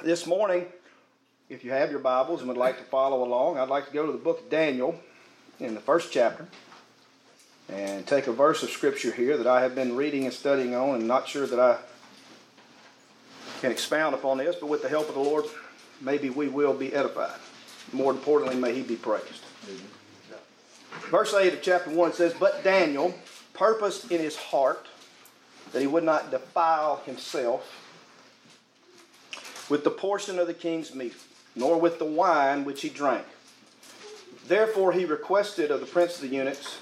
This morning, if you have your Bibles and would like to follow along, I'd like to go to the book of Daniel in the first chapter and take a verse of Scripture here that I have been reading and studying on and not sure that I can expound upon this, but with the help of the Lord, maybe we will be edified. More importantly, may He be praised. Verse 8 of chapter 1 says, But Daniel purposed in his heart that he would not defile himself with the portion of the king's meat, nor with the wine which he drank. Therefore he requested of the prince of the eunuchs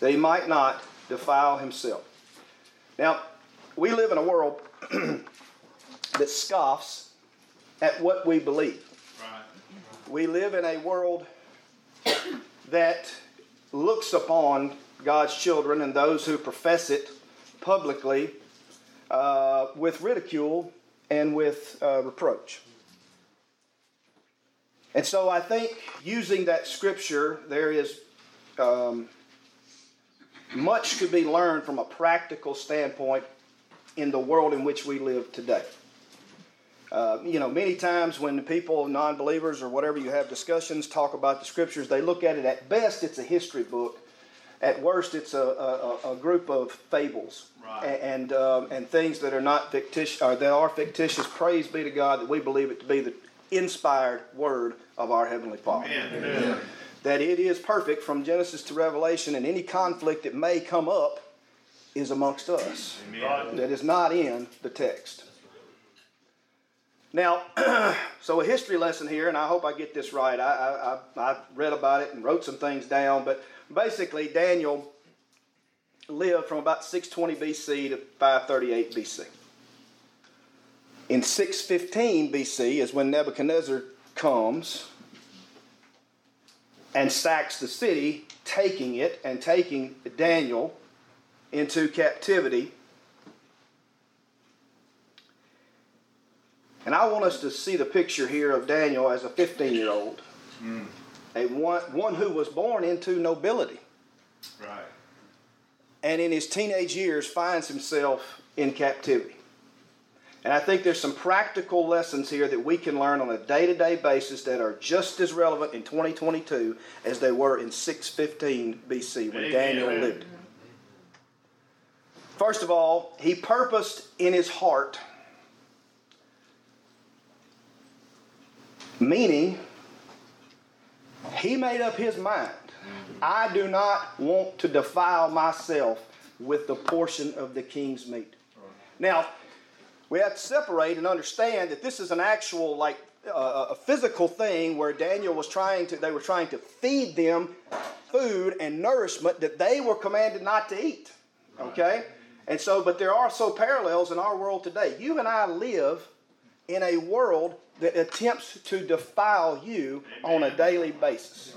that he might not defile himself. Now, we live in a world that scoffs at what we believe. Right. We live in a world that looks upon God's children and those who profess it publicly uh, with ridicule and with uh, reproach. And so I think using that scripture, there is um, much to be learned from a practical standpoint in the world in which we live today. Uh, you know, many times when the people, non believers or whatever you have discussions, talk about the scriptures, they look at it at best, it's a history book. At worst, it's a, a, a group of fables right. and um, and things that are not fictitious, or that are fictitious. Praise be to God that we believe it to be the inspired word of our heavenly Father. Amen. Amen. That it is perfect from Genesis to Revelation, and any conflict that may come up is amongst us. Amen. That is not in the text. Now, so a history lesson here, and I hope I get this right. I, I, I read about it and wrote some things down, but basically, Daniel lived from about 620 BC to 538 BC. In 615 BC is when Nebuchadnezzar comes and sacks the city, taking it and taking Daniel into captivity. And I want us to see the picture here of Daniel as a 15 year old. Mm a one, one who was born into nobility. Right. And in his teenage years finds himself in captivity. And I think there's some practical lessons here that we can learn on a day to day basis that are just as relevant in 2022 as they were in 615 BC when Amen. Daniel lived. First of all, he purposed in his heart, meaning he made up his mind. I do not want to defile myself with the portion of the king's meat. Now, we have to separate and understand that this is an actual, like, uh, a physical thing where Daniel was trying to, they were trying to feed them food and nourishment that they were commanded not to eat. Okay? And so, but there are so parallels in our world today. You and I live in a world that attempts to defile you Amen. on a daily basis.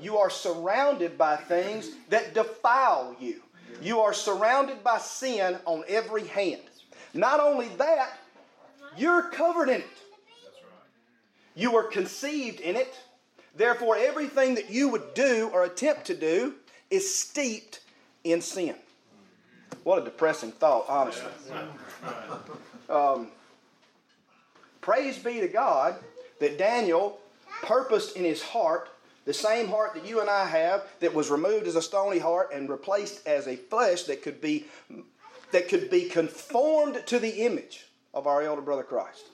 You are surrounded by things that defile you. You are surrounded by sin on every hand. Not only that, you're covered in it. You were conceived in it. Therefore, everything that you would do or attempt to do is steeped in sin. What a depressing thought, honestly. Um, Praise be to God that Daniel purposed in his heart the same heart that you and I have that was removed as a stony heart and replaced as a flesh that could be that could be conformed to the image of our elder brother Christ.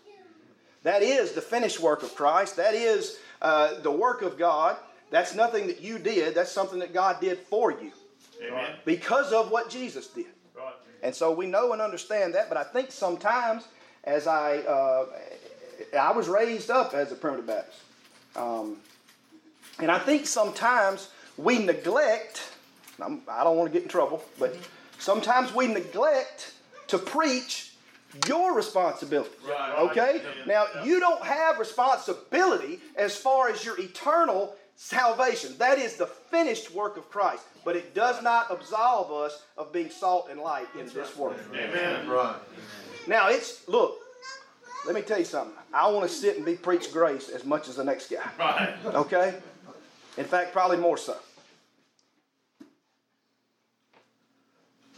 That is the finished work of Christ. That is uh, the work of God. That's nothing that you did. That's something that God did for you. Amen. Because of what Jesus did. Right. And so we know and understand that, but I think sometimes as I uh, I was raised up as a primitive Baptist. Um, and I think sometimes we neglect, I'm, I do not want to get in trouble, but sometimes we neglect to preach your responsibility. Right. Okay? Yeah. Now, Yeah. you don't have responsibility as far as your eternal salvation. That is the finished work of Christ. But it does not absolve us of being salt and light in this world. Amen. Right. Now, it's, look, let me tell you something. I want to sit and be preached grace as much as the next guy. Right. Okay? In fact, probably more so.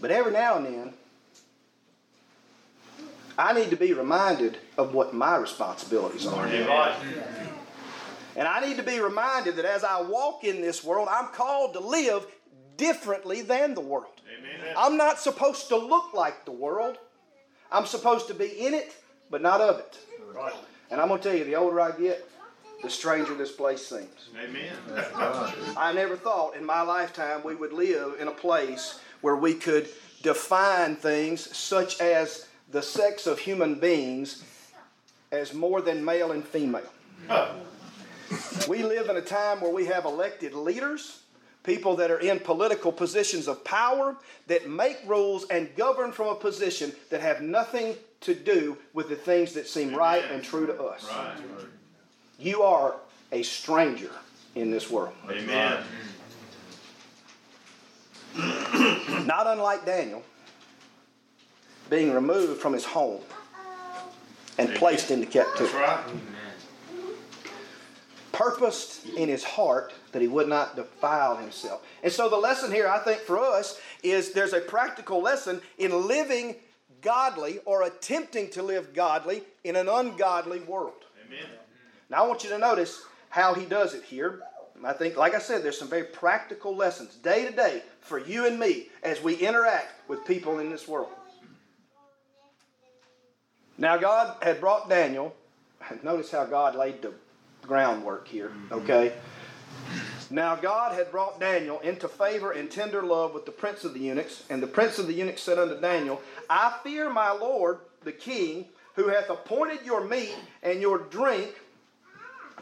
But every now and then, I need to be reminded of what my responsibilities are. And I need to be reminded that as I walk in this world, I'm called to live differently than the world. Amen. I'm not supposed to look like the world. I'm supposed to be in it, but not of it. Right. And I'm going to tell you, the older I get, the stranger this place seems. Amen. I never thought in my lifetime we would live in a place where we could define things such as the sex of human beings as more than male and female. We live in a time where we have elected leaders, people that are in political positions of power, that make rules and govern from a position that have nothing to do with the things that seem right and true to us. Right. You are a stranger in this world. Amen. Not unlike Daniel, being removed from his home and placed into That's captivity. right. Purposed in his heart that he would not defile himself. And so the lesson here, I think, for us is there's a practical lesson in living godly or attempting to live godly in an ungodly world. Amen. Now I want you to notice how he does it here. I think, like I said, there's some very practical lessons day to day for you and me as we interact with people in this world. Now, God had brought Daniel. Notice how God laid the groundwork here, mm-hmm. okay? Now, God had brought Daniel into favor and tender love with the prince of the eunuchs. And the prince of the eunuchs said unto Daniel, I fear my lord, the king, who hath appointed your meat and your drink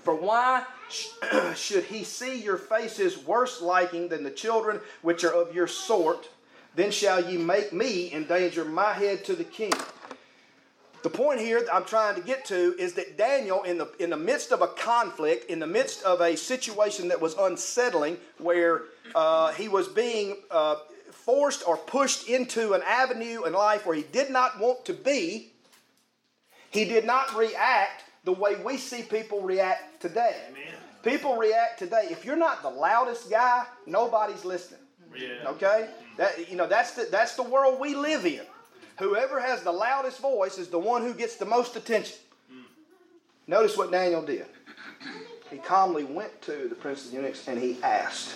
for why should he see your faces worse liking than the children which are of your sort? Then shall ye make me endanger my head to the king. The point here that I'm trying to get to is that Daniel, in the, in the midst of a conflict, in the midst of a situation that was unsettling, where uh, he was being uh, forced or pushed into an avenue in life where he did not want to be, he did not react the way we see people react today. Amen. People react today. If you're not the loudest guy, nobody's listening. Yeah. Okay? That you know that's the that's the world we live in. Whoever has the loudest voice is the one who gets the most attention. Notice what Daniel did. He calmly went to the prince of the eunuchs and he asked,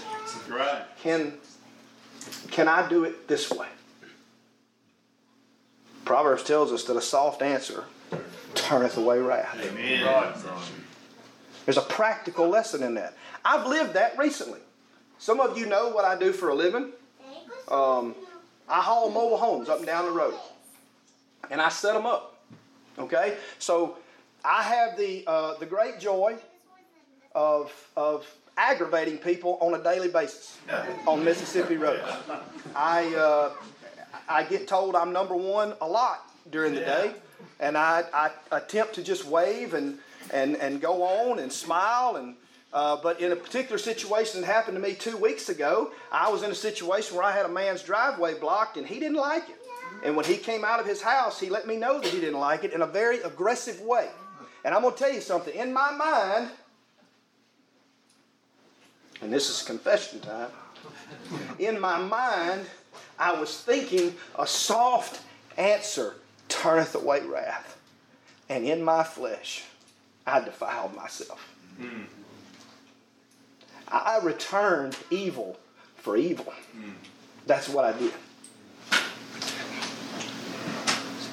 Right. Can can I do it this way? Proverbs tells us that a soft answer turneth away wrath. Amen. Right. There's a practical lesson in that. I've lived that recently. Some of you know what I do for a living. Um, I haul mobile homes up and down the road, and I set them up. Okay, so I have the uh, the great joy of of aggravating people on a daily basis on Mississippi roads. I uh, I get told I'm number one a lot during the day, and I, I attempt to just wave and and and go on and smile and. Uh, but in a particular situation that happened to me two weeks ago, I was in a situation where I had a man's driveway blocked and he didn't like it. And when he came out of his house, he let me know that he didn't like it in a very aggressive way. And I'm going to tell you something. In my mind, and this is confession time, in my mind, I was thinking a soft answer turneth away wrath. And in my flesh, I defiled myself. I returned evil for evil. That's what I did.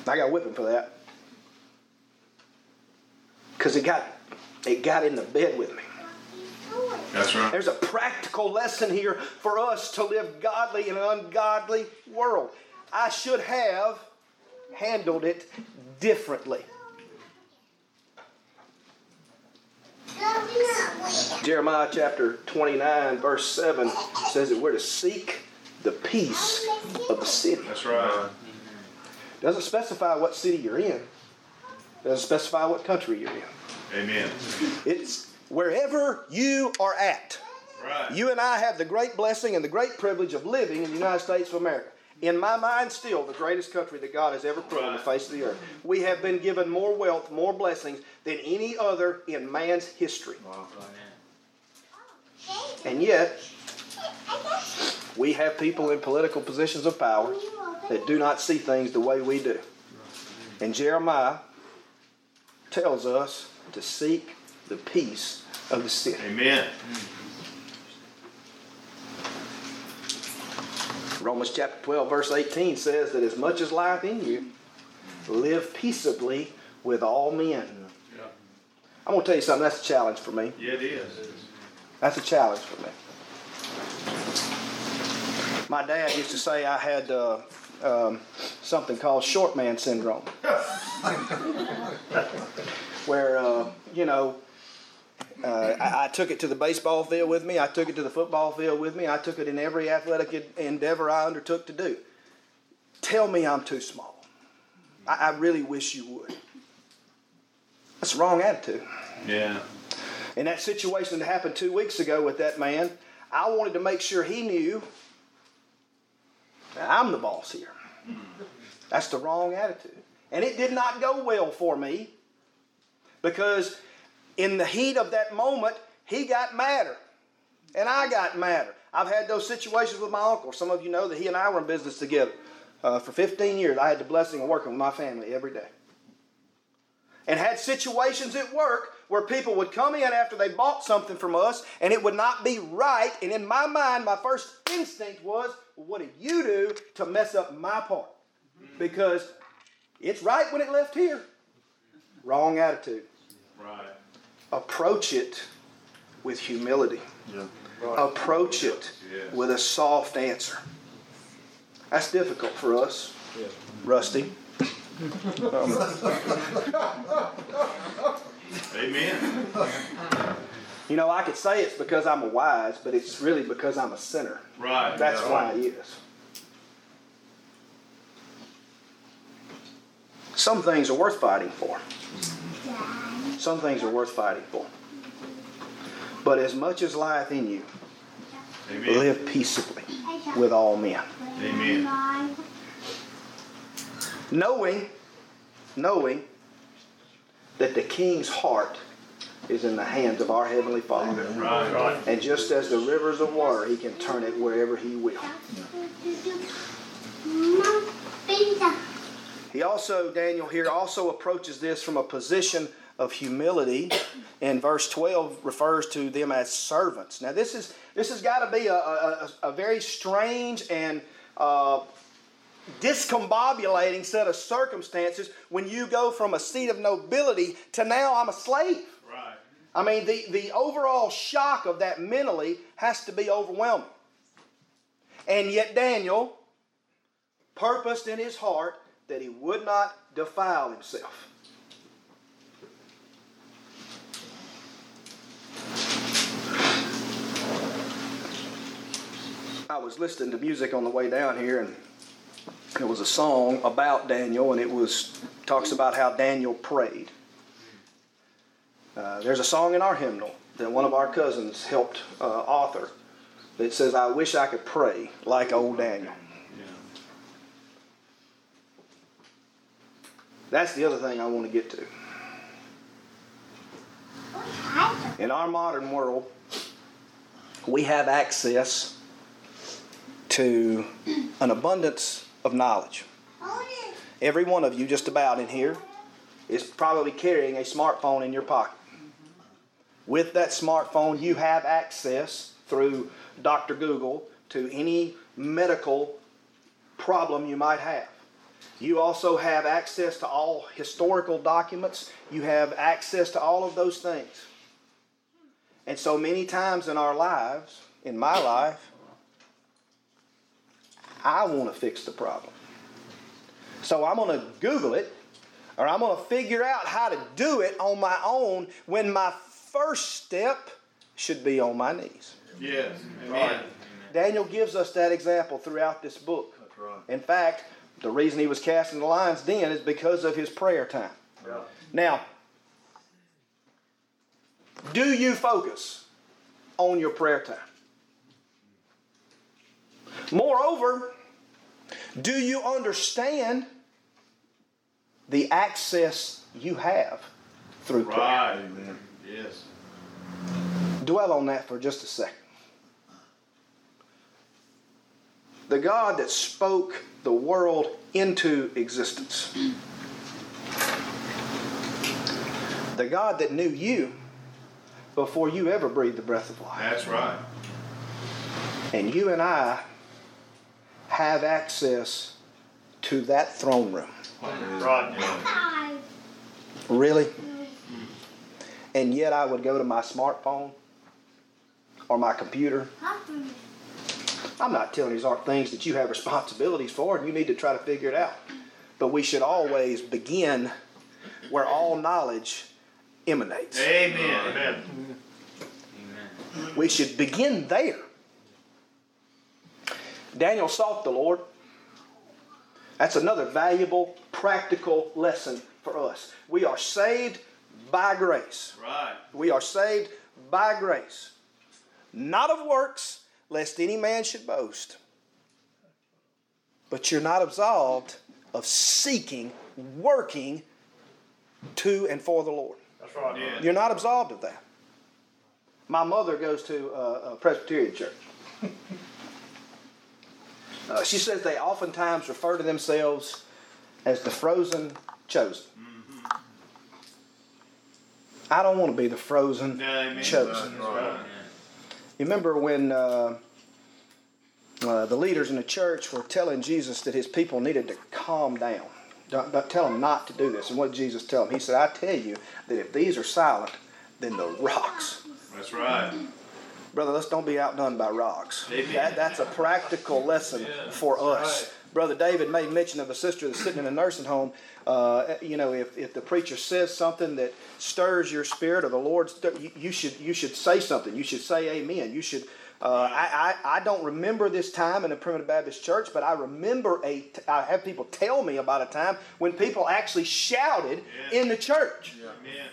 I got whipping for that. Because it got it got in the bed with me. That's right. There's a practical lesson here for us to live godly in an ungodly world. I should have handled it differently. Jeremiah chapter 29, verse 7 says that we're to seek the peace of the city. That's right. Doesn't specify what city you're in. Doesn't specify what country you're in. Amen. It's wherever you are at. Right. You and I have the great blessing and the great privilege of living in the United States of America. In my mind, still the greatest country that God has ever put on the face of the earth. We have been given more wealth, more blessings than any other in man's history. And yet, we have people in political positions of power that do not see things the way we do. And Jeremiah tells us to seek the peace of the city. Amen. Romans chapter 12, verse 18 says that as much as lieth in you, live peaceably with all men. I'm going to tell you something, that's a challenge for me. Yeah, it is. That's a challenge for me. My dad used to say I had uh, um, something called short man syndrome. Where, uh, you know, uh, I, I, took it to the baseball field with me. I took it to the football field with me. I took it in every athletic endeavor I undertook to do. Tell me I'm too small. I, I really wish you would. That's the wrong attitude. Yeah. In that situation that happened two weeks ago with that man, I wanted to make sure he knew that I'm the boss here. That's the wrong attitude. And it did not go well for me because in the heat of that moment, he got madder. And I got madder. I've had those situations with my uncle. Some of you know that he and I were in business together. Uh, for 15 years, I had the blessing of working with my family every day. And had situations at work where people would come in after they bought something from us and it would not be right. And in my mind, my first instinct was, well, what did you do to mess up my part? Because it's right when it left here. Wrong attitude. Right. Approach it with humility. Yeah. Right. Approach it yes. with a soft answer. That's difficult for us, yeah. Rusty. Um, Amen. You know, I could say it's because I'm a wise, but it's really because I'm a sinner. Right. That's yeah, why it is. Some things are worth fighting for. Some things are worth fighting for. But as much as lieth in you, Amen. live peaceably with all men. Amen. Knowing, knowing that the king's heart is in the hands of our Heavenly Father. Right, right. And just as the rivers of water, He can turn it wherever He will. He also, Daniel here, also approaches this from a position of humility. And verse 12 refers to them as servants. Now, this is this has got to be a, a, a, very strange and uh, discombobulating set of circumstances when you go from a seat of nobility to now I'm a slave. I mean, the, the overall shock of that mentally has to be overwhelming. And yet, Daniel purposed in his heart that he would not defile himself. I was listening to music on the way down here, and it was a song about Daniel, and it was talks about how Daniel prayed. Uh, there's a song in our hymnal that one of our cousins helped uh, author that says, "I wish I could pray like old Daniel." That's the other thing I want to get to. In our modern world, we have access to an abundance of knowledge. Every one of you, just about in here, is probably carrying a smartphone in your pocket. With that smartphone, you have access through Dr. Google to any medical problem you might have. You also have access to all historical documents. You have access to all of those things. And so many times in our lives, in my life, I want to fix the problem. So I'm going to Google it or I'm going to figure out how to do it on my own when my first step should be on my knees. Yes. Amen. Daniel gives us that example throughout this book. That's right. In fact, The reason he was cast in the lion's den is because of his prayer time. Now, do you focus on your prayer time? Moreover, do you understand the access you have through prayer? Right. Yes. Dwell on that for just a second. The God that spoke the world into existence, the God that knew you before you ever breathed the breath of life. That's right. And you and I have access to that throne room. Right. Really? And yet I would go to my smartphone or my computer. I'm not telling you these aren't things that you have responsibilities for and you need to try to figure it out. But we should always begin where all knowledge emanates. Amen. Amen. We should begin there. Daniel sought the Lord. That's another valuable, practical lesson for us. We are saved by grace. Right. We are saved by grace, not of works, lest any man should boast. But you're not absolved of seeking, working to and for the Lord. That's right. Yeah. You're not absolved of that. My mother goes to a, a Presbyterian church. Uh, she says they oftentimes refer to themselves as the frozen chosen. I don't want to be the frozen Yeah, chosen. Right. You remember when uh, uh, the leaders in the church were telling Jesus that his people needed to calm down. Don't, don't tell them not to do this. And what did Jesus tell them? He said, I tell you that if these are silent, then the rocks. That's right. Brother, let's don't be outdone by rocks. That, that's a practical lesson for us. Brother David made mention of a sister that's sitting in a nursing home. Uh, you know, if, if the preacher says something that stirs your spirit or the Lord, stir, you, you should you should say something. You should say Amen. You should. Uh, I, I, I don't remember this time in a primitive Baptist church, but I remember a. T- I have people tell me about a time when people actually shouted Yeah. in the church. Amen.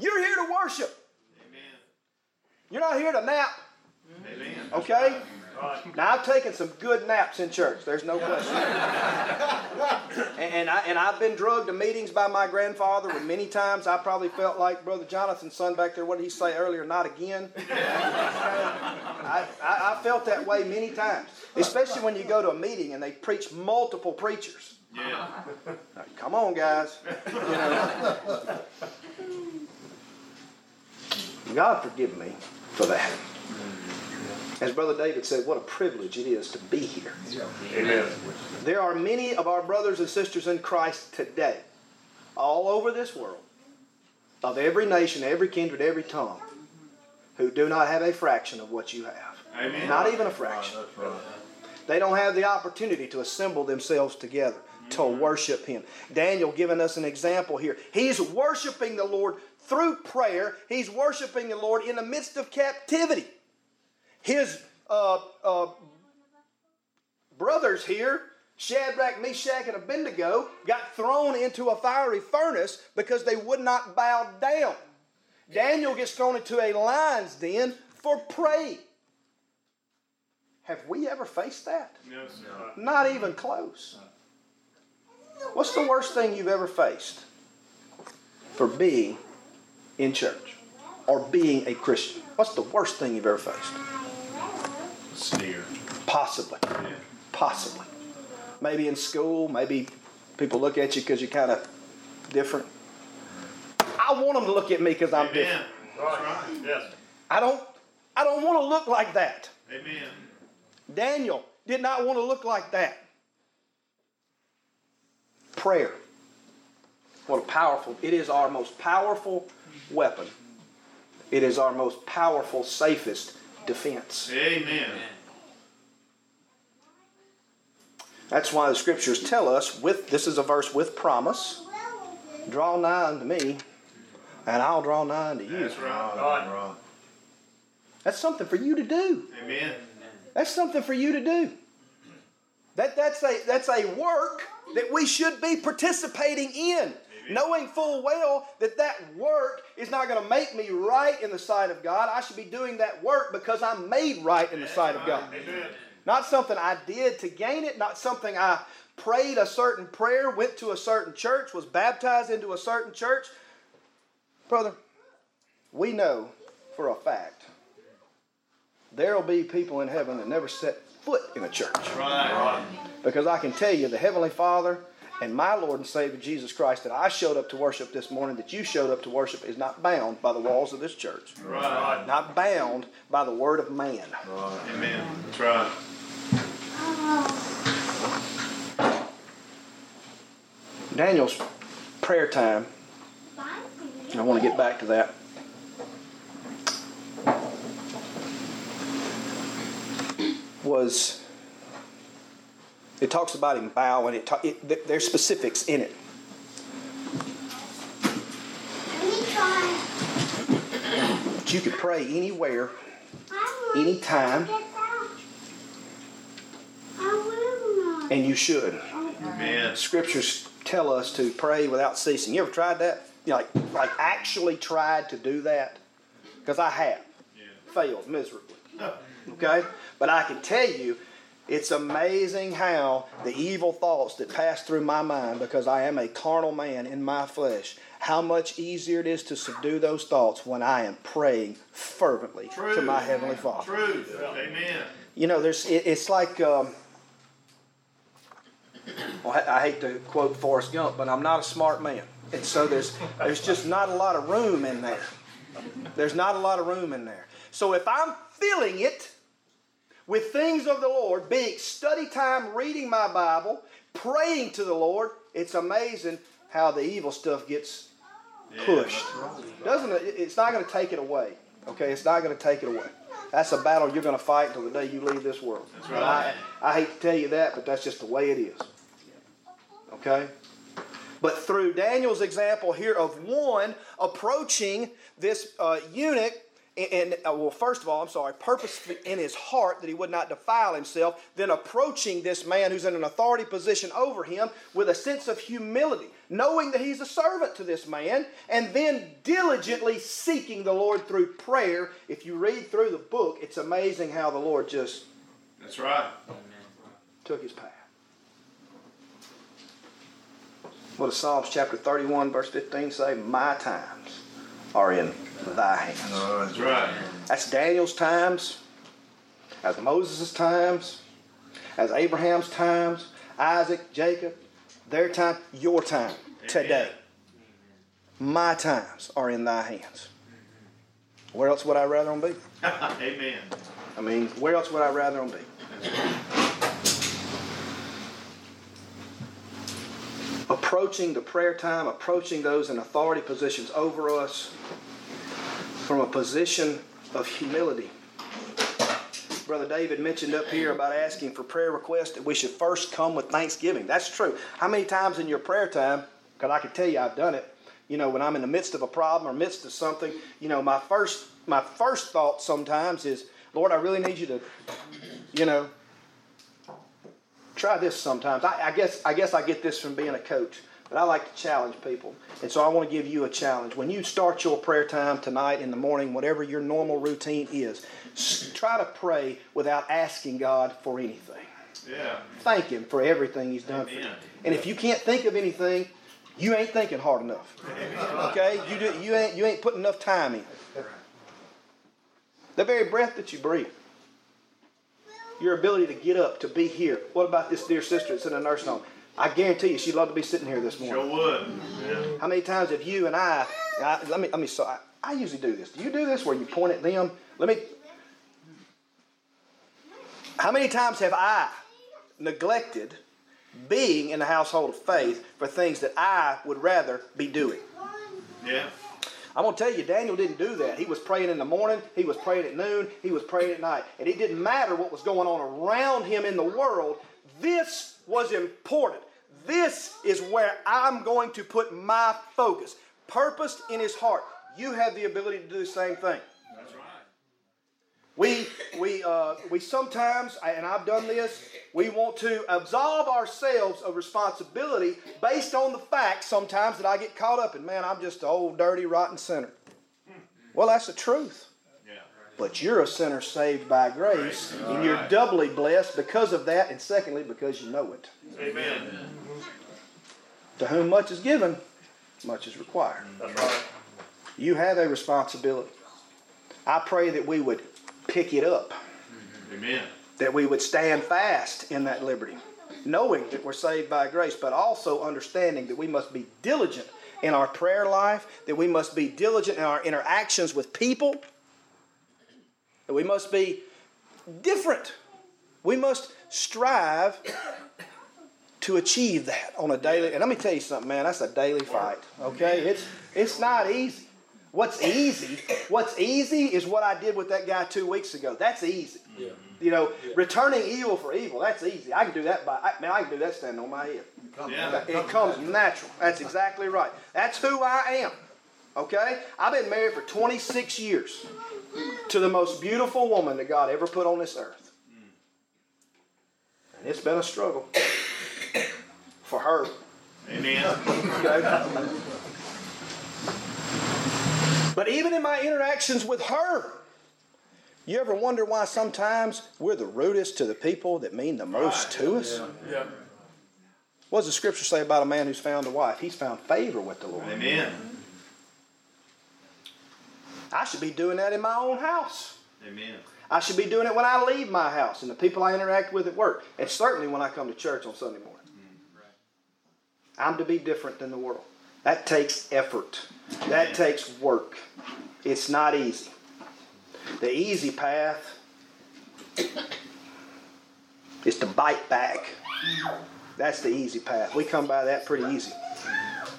You're here to worship. Amen. You're not here to nap. Amen. Okay? Right. Now I've taken some good naps in church. There's no question. and, and I and I've been drugged to meetings by my grandfather. When many times I probably felt like Brother Jonathan's son back there. What did he say earlier? Not again. I, I, I felt that way many times, especially when you go to a meeting and they preach multiple preachers. Yeah. Like, Come on, guys. You know. God forgive me for that. As Brother David said, what a privilege it is to be here. Amen. There are many of our brothers and sisters in Christ today, all over this world, of every nation, every kindred, every tongue, who do not have a fraction of what you have. Amen. Not even a fraction. They don't have the opportunity to assemble themselves together to mm-hmm. worship Him. Daniel giving us an example here. He's worshiping the Lord through prayer. He's worshiping the Lord in the midst of captivity. His uh, uh, brothers here, Shadrach, Meshach, and Abednego, got thrown into a fiery furnace because they would not bow down. Daniel gets thrown into a lion's den for praying. Have we ever faced that? Yes. Not even close. What's the worst thing you've ever faced for being in church or being a Christian? What's the worst thing you've ever faced? Sneer. Possibly. Yeah. Possibly. Maybe in school, maybe people look at you because you're kind of different. I want them to look at me because I'm Amen. different. Right. Yes. I don't I don't want to look like that. Amen. Daniel did not want to look like that. Prayer. What a powerful, it is our most powerful weapon. It is our most powerful, safest defense. Amen. That's why the scriptures tell us with this is a verse with promise. Draw nigh unto me, and I'll draw nigh unto you. That's right. That's something for you to do. Amen. That's something for you to do. That, that's, a, that's a work that we should be participating in, knowing full well that that work is not going to make me right in the sight of God. I should be doing that work because I'm made right in the sight of God. Amen. Not something I did to gain it, not something I prayed a certain prayer, went to a certain church, was baptized into a certain church. Brother, we know for a fact there will be people in heaven that never set foot in a church. Right. Because I can tell you, the Heavenly Father and my Lord and Savior Jesus Christ that I showed up to worship this morning, that you showed up to worship, is not bound by the walls of this church. Right. Not bound by the word of man. Right. Amen. That's right. Daniel's prayer time, I want to get back to that. Was it talks about him bowing? It, ta- it th- there's specifics in it. But you can pray anywhere, anytime, and you should. Amen. Scriptures tell us to pray without ceasing. You ever tried that? You know, like, like actually tried to do that? Because I have. Failed miserably. Okay? But I can tell you, it's amazing how the evil thoughts that pass through my mind, because I am a carnal man in my flesh, how much easier it is to subdue those thoughts when I am praying fervently to my Heavenly Father. Truth. Amen. You know, there's it, it's like um, well, I, I hate to quote Forrest Gump, but I'm not a smart man, and so there's there's just not a lot of room in there. There's not a lot of room in there. So if I'm filling it with things of the Lord, being study time, reading my Bible, praying to the Lord, it's amazing how the evil stuff gets pushed. Doesn't it? It's not going to take it away. Okay, it's not going to take it away. That's a battle you're going to fight until the day you leave this world. That's right. I, I hate to tell you that, but that's just the way it is. Okay? But through Daniel's example here of one approaching this uh, eunuch, and, and, uh, well, first of all, I'm sorry, purposely in his heart that he would not defile himself, then approaching this man who's in an authority position over him with a sense of humility, knowing that he's a servant to this man, and then diligently seeking the Lord through prayer. If you read through the book, it's amazing how the Lord just That's right. took his path. What does Psalms chapter 31, verse 15 say? My times are in thy hands. That's right. That's Daniel's times, as Moses' times, as Abraham's times, Isaac, Jacob, their time, your time, today. My times are in thy hands. Where else would I rather them be? Amen. I mean, where else would I rather them be? Approaching the prayer time, approaching those in authority positions over us from a position of humility. Brother David mentioned up here about asking for prayer requests that we should first come with thanksgiving. That's true. How many times in your prayer time, because I can tell you I've done it, you know, when I'm in the midst of a problem or midst of something, you know, my first my first thought sometimes is, Lord, I really need you to, you know, try this sometimes. I, I guess I guess I get this from being a coach, but I like to challenge people, and so I want to give you a challenge. When you start your prayer time tonight in the morning, whatever your normal routine is, try to pray without asking God for anything. Yeah. Thank Him for everything He's done for you. Amen. And if you can't think of anything, you ain't thinking hard enough. Okay, you do, you ain't you ain't putting enough time in. The very breath that you breathe, your ability to get up to be here. What about this dear sister that's in a nursing home? I guarantee you, she'd love to be sitting here this morning. Sure would. Yeah. How many times have you and I? I let me let me. So I, I usually do this. Do you do this where you point at them? Let me. How many times have I neglected being in the household of faith for things that I would rather be doing? Yeah. I'm going to tell you, Daniel didn't do that. He was praying in the morning, he was praying at noon, he was praying at night. And it didn't matter what was going on around him in the world. This was important. This is where I'm going to put my focus. Purposed in his heart. You have the ability to do the same thing. We, we, uh, we sometimes, and I've done this, we want to absolve ourselves of responsibility based on the fact sometimes that I get caught up in, man, I'm just an old, dirty, rotten sinner. Well, that's the truth. But you're a sinner saved by grace, and you're doubly blessed because of that, and secondly, because you know it. Amen. To whom much is given, much is required. That's right. You have a responsibility. I pray that we would pick it up, Amen. that we would stand fast in that liberty, knowing that we're saved by grace, but also understanding that we must be diligent in our prayer life, that we must be diligent in our interactions with people, that we must be different. We must strive to achieve that on a daily. And let me tell you something, man. That's a daily fight. Okay, it's it's not easy. What's easy? What's easy is what I did with that guy two weeks ago. That's easy. Yeah. You know, returning evil for evil. That's easy. I can do that by I, man. I can do that standing on my head. Yeah. It comes natural. That's exactly right. That's who I am. Okay? I've been married for 26 years to the most beautiful woman that God ever put on this earth. And it's been a struggle for her. Amen. Okay? But even in my interactions with her, you ever wonder why sometimes we're the rudest to the people that mean the most to us? Yeah. What does the scripture say about a man who's found a wife? He's found favor with the Lord. Amen. I should be doing that in my own house. Amen. I should be doing it when I leave my house and the people I interact with at work, and certainly when I come to church on Sunday morning. Mm, I'm to be different than the world. That takes effort. That takes work. It's not easy. The easy path is to bite back. That's the easy path. We come by that pretty easy.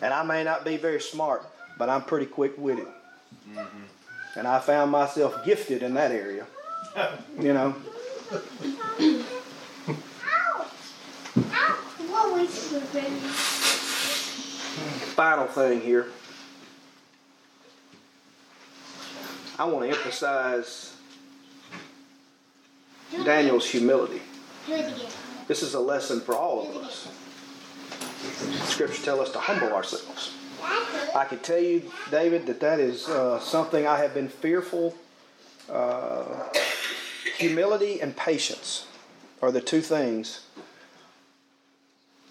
And I may not be very smart, but I'm pretty quick witted. Mm-hmm. And I found myself gifted in that area. You know, What was the baby? Final thing here. I want to emphasize Daniel's humility. Do it again. This is a lesson for all of us. Scripture tell us to humble ourselves. I can tell you, David, that that is uh, something I have been fearful. Uh, humility and patience are the two things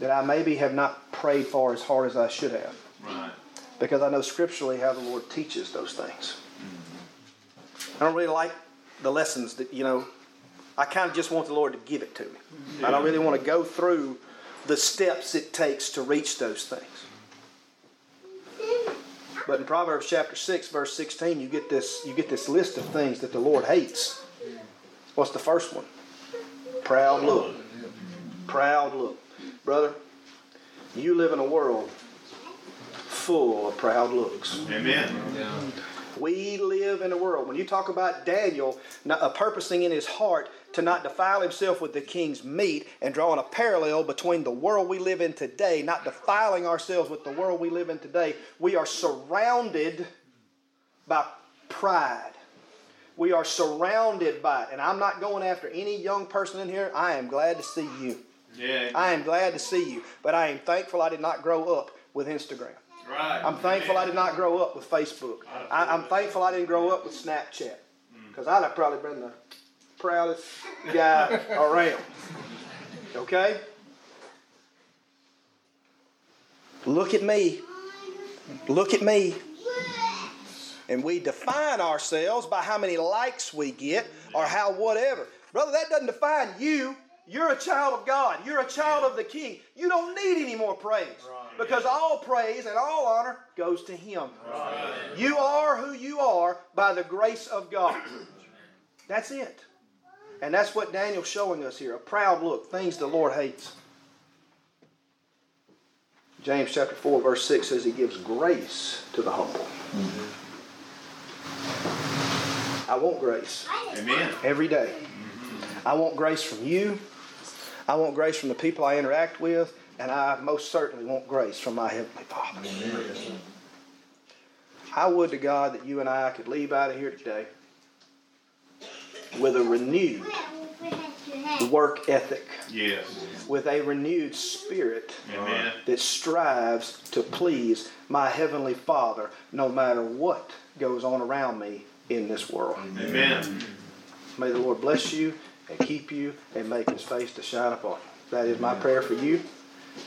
that I maybe have not prayed for as hard as I should have Right. because I know scripturally how the Lord teaches those things. Mm-hmm. I don't really like the lessons that, you know, I kind of just want the Lord to give it to me. I don't really want to go through the steps it takes to reach those things. But in Proverbs chapter 6 verse 16 you get this you get this list of things that the Lord hates. What's the first one? Proud look. Mm-hmm. Proud look. Brother, you live in a world full of proud looks. Amen. We live in a world. When you talk about Daniel not, uh, purposing in his heart to not defile himself with the king's meat and drawing a parallel between the world we live in today, not defiling ourselves with the world we live in today, we are surrounded by pride. We are surrounded by it. And I'm not going after any young person in here. I am glad to see you. Yeah. I am glad to see you. But I am thankful I did not grow up with Instagram. Right. I'm thankful I did not grow up with Facebook. I, I'm thankful I didn't grow up with Snapchat. Mm. Because I'd have probably been the proudest guy around. Okay? Look at me. Look at me. And we define ourselves by how many likes we get or how whatever. Brother, that doesn't define you. You're a child of God. You're a child of the King. You don't need any more praise. Because all praise and all honor goes to Him. You are who you are by the grace of God. That's it. And that's what Daniel's showing us here a proud look, things the Lord hates. James chapter 4, verse 6 says he gives grace to the humble. I want grace Amen. every day. I want grace from you. I want grace from the people I interact with. And I most certainly want grace from my Heavenly Father. I would to God that you and I could leave out of here today with a renewed work ethic, Yes. with a renewed spirit Amen. that strives to please my Heavenly Father no matter what goes on around me in this world. Amen. May the Lord bless you and keep you and make his face to shine upon you. That is my prayer for you.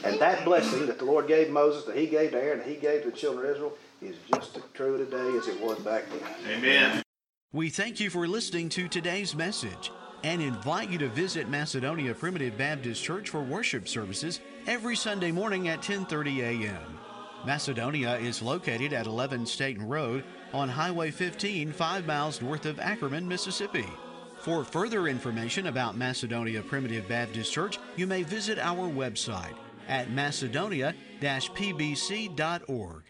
And that blessing that the Lord gave Moses, that he gave to Aaron, that he gave to the children of Israel, is just as true today as it was back then. Amen. We thank you for listening to today's message and invite you to visit Macedonia Primitive Baptist Church for worship services every Sunday morning at 10:30 a.m. Macedonia is located at 11 Staten Road on Highway 15, 5 miles north of Ackerman, Mississippi. For further information about Macedonia Primitive Baptist Church, you may visit our website at macedonia-pbc.org.